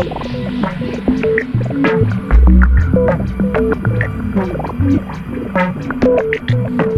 Thank you.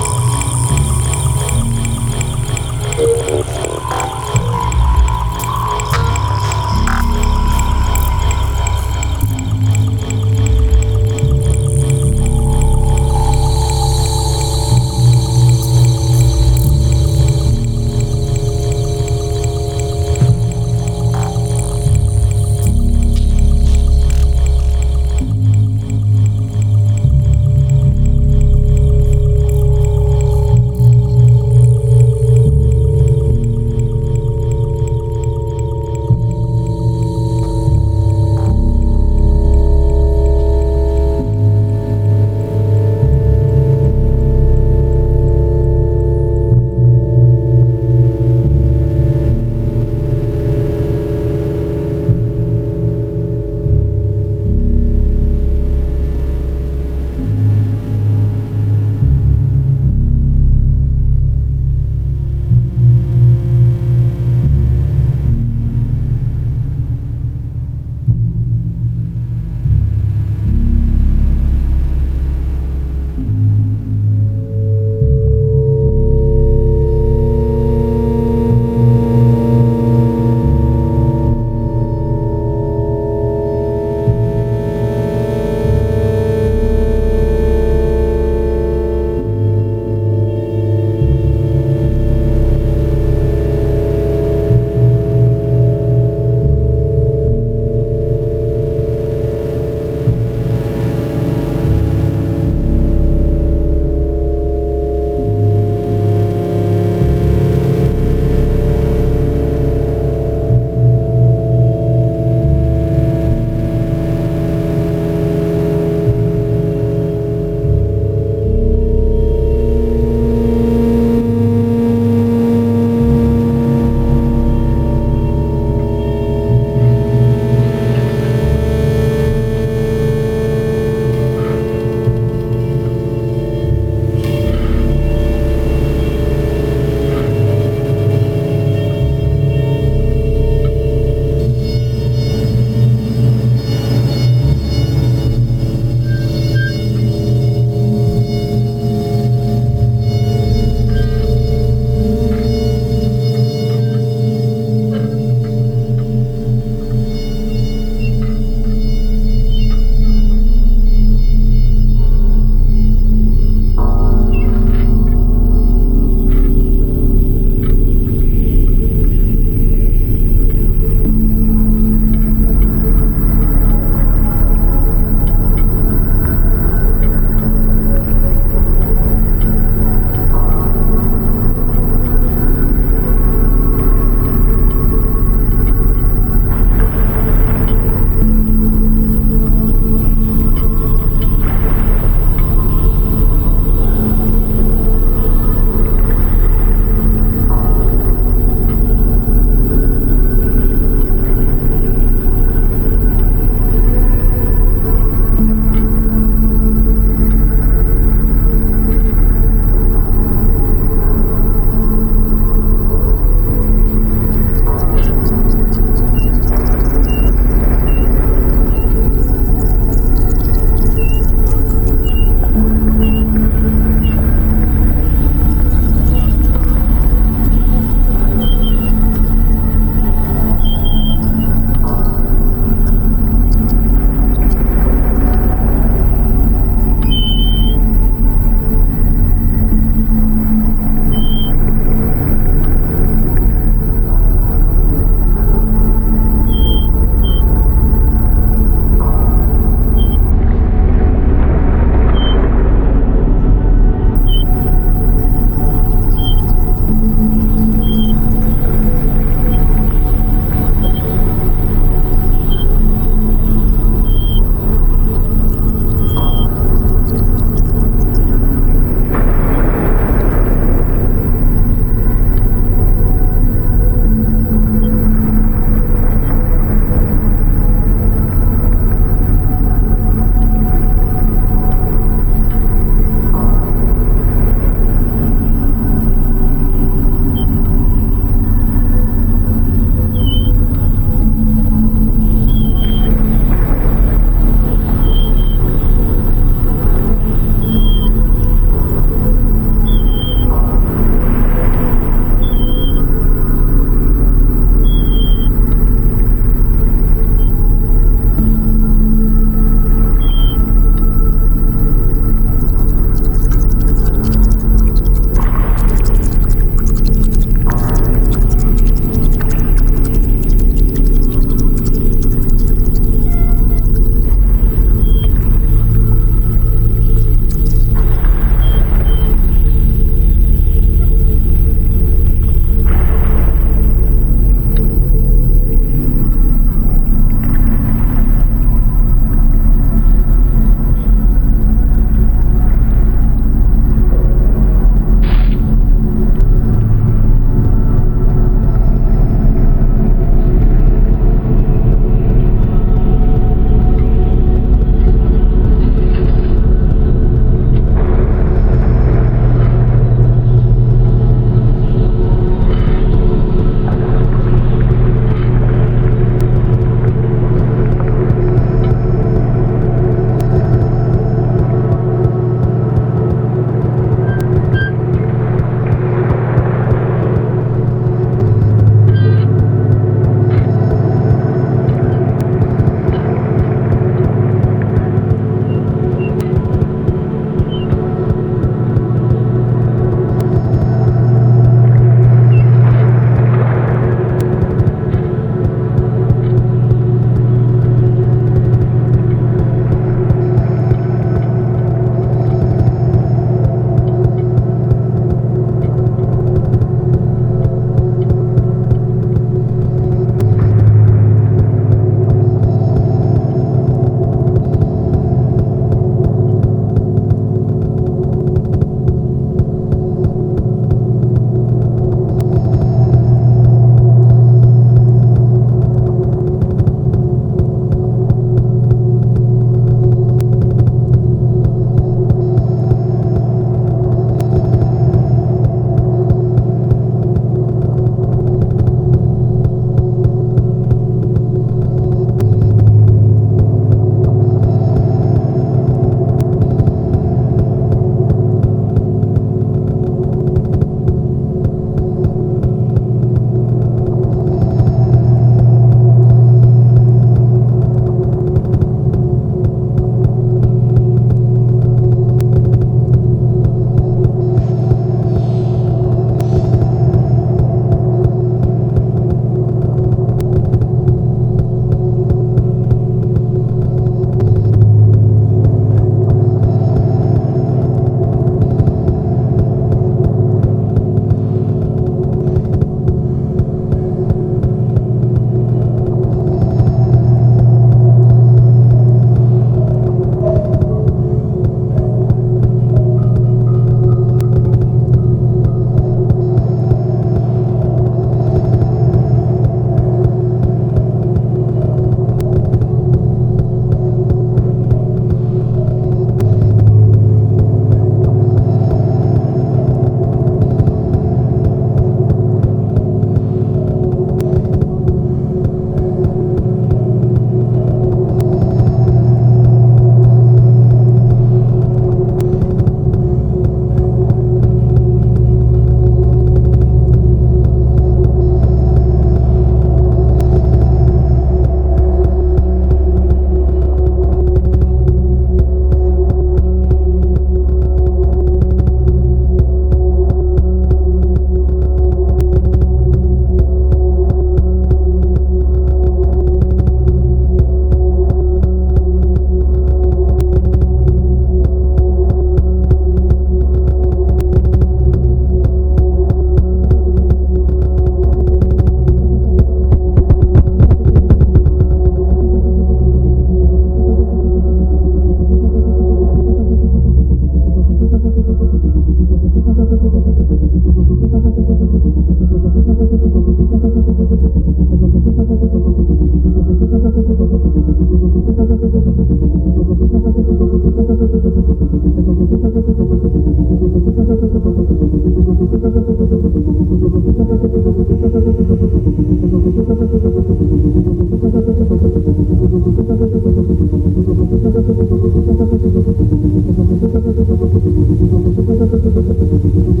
Whole bedroom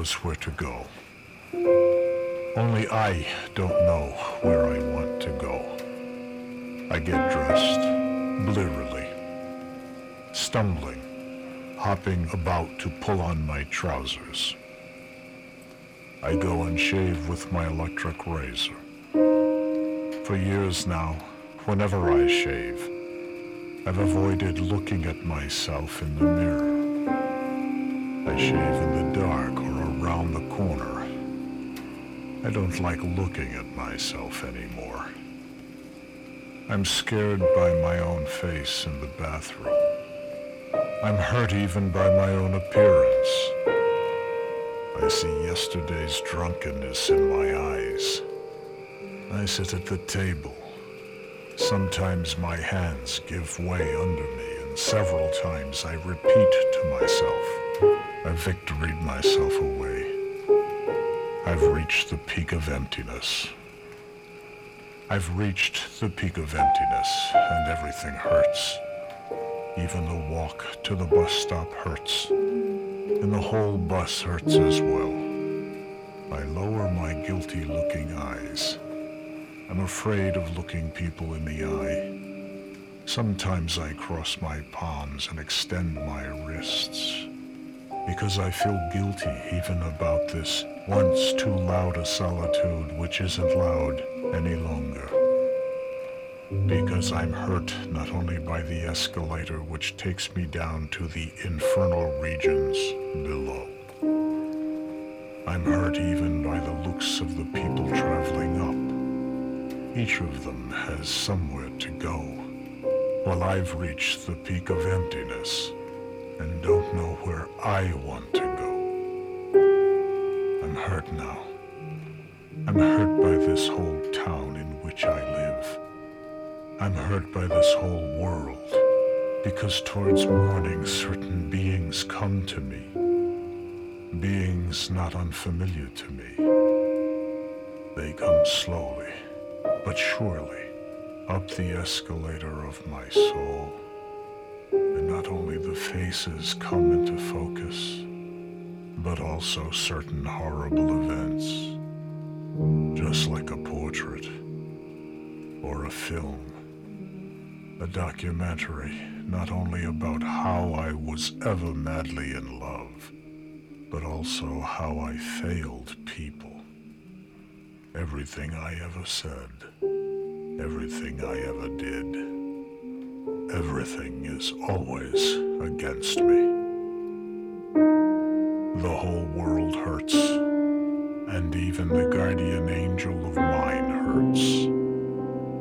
knows where to go. Only I don't know where I want to go. I get dressed, blearily, stumbling, hopping about to pull on my trousers. I go and shave with my electric razor. For years now, whenever I shave, I've avoided looking at myself in the mirror. I shave in the dark corner. I don't like looking at myself anymore. I'm scared by my own face in the bathroom. I'm hurt even by my own appearance. I see yesterday's drunkenness in my eyes. I sit at the table. Sometimes my hands give way under me, and several times I repeat to myself, I victoried myself away. I've reached the peak of emptiness. I've reached the peak of emptiness, and everything hurts. Even the walk to the bus stop hurts, and the whole bus hurts as well. I lower my guilty looking eyes. I'm afraid of looking people in the eye. Sometimes I cross my palms and extend my wrists because I feel guilty even about this once too loud a solitude which isn't loud any longer. Because I'm hurt not only by the escalator which takes me down to the infernal regions below. I'm hurt even by the looks of the people traveling up. Each of them has somewhere to go, while I've reached the peak of emptiness and don't know where I want to go. I'm hurt now. I'm hurt by this whole town in which I live. I'm hurt by this whole world because towards morning certain beings come to me. Beings not unfamiliar to me. They come slowly, but surely, up the escalator of my soul. Not only the faces come into focus, but also certain horrible events, just like a portrait or a film, a documentary not only about how I was ever madly in love, but also how I failed people. Everything I ever said, everything I ever did, everything is always against me. The whole world hurts, and even the guardian angel of mine hurts.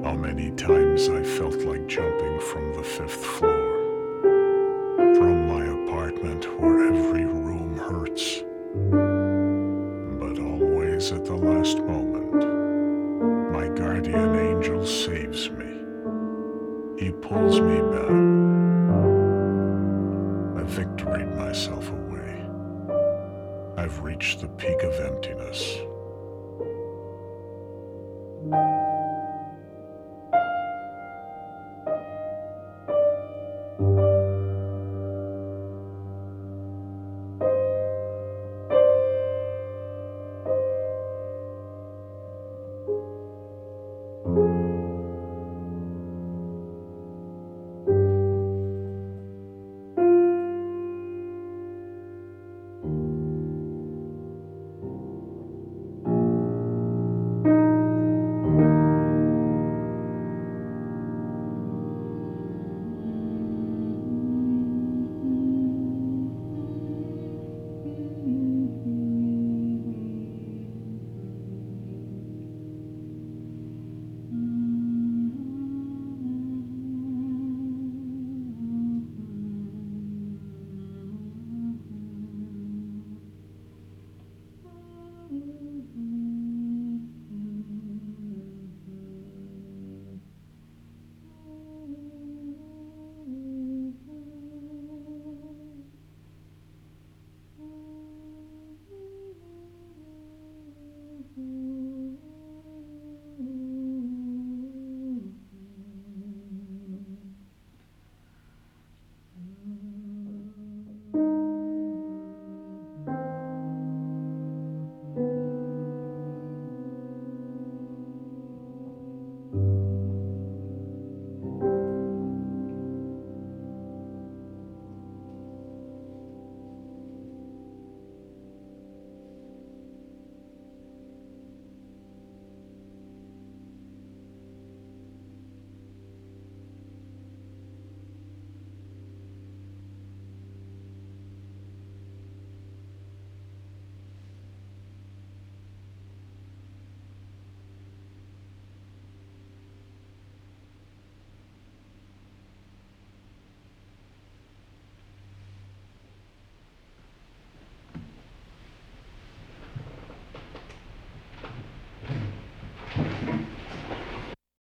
How many times I felt like jumping from the fifth floor, from my apartment where every room hurts. But always at the last moment, my guardian angel saves me. He pulls me back. I've victoried myself away. I've reached the peak of emptiness.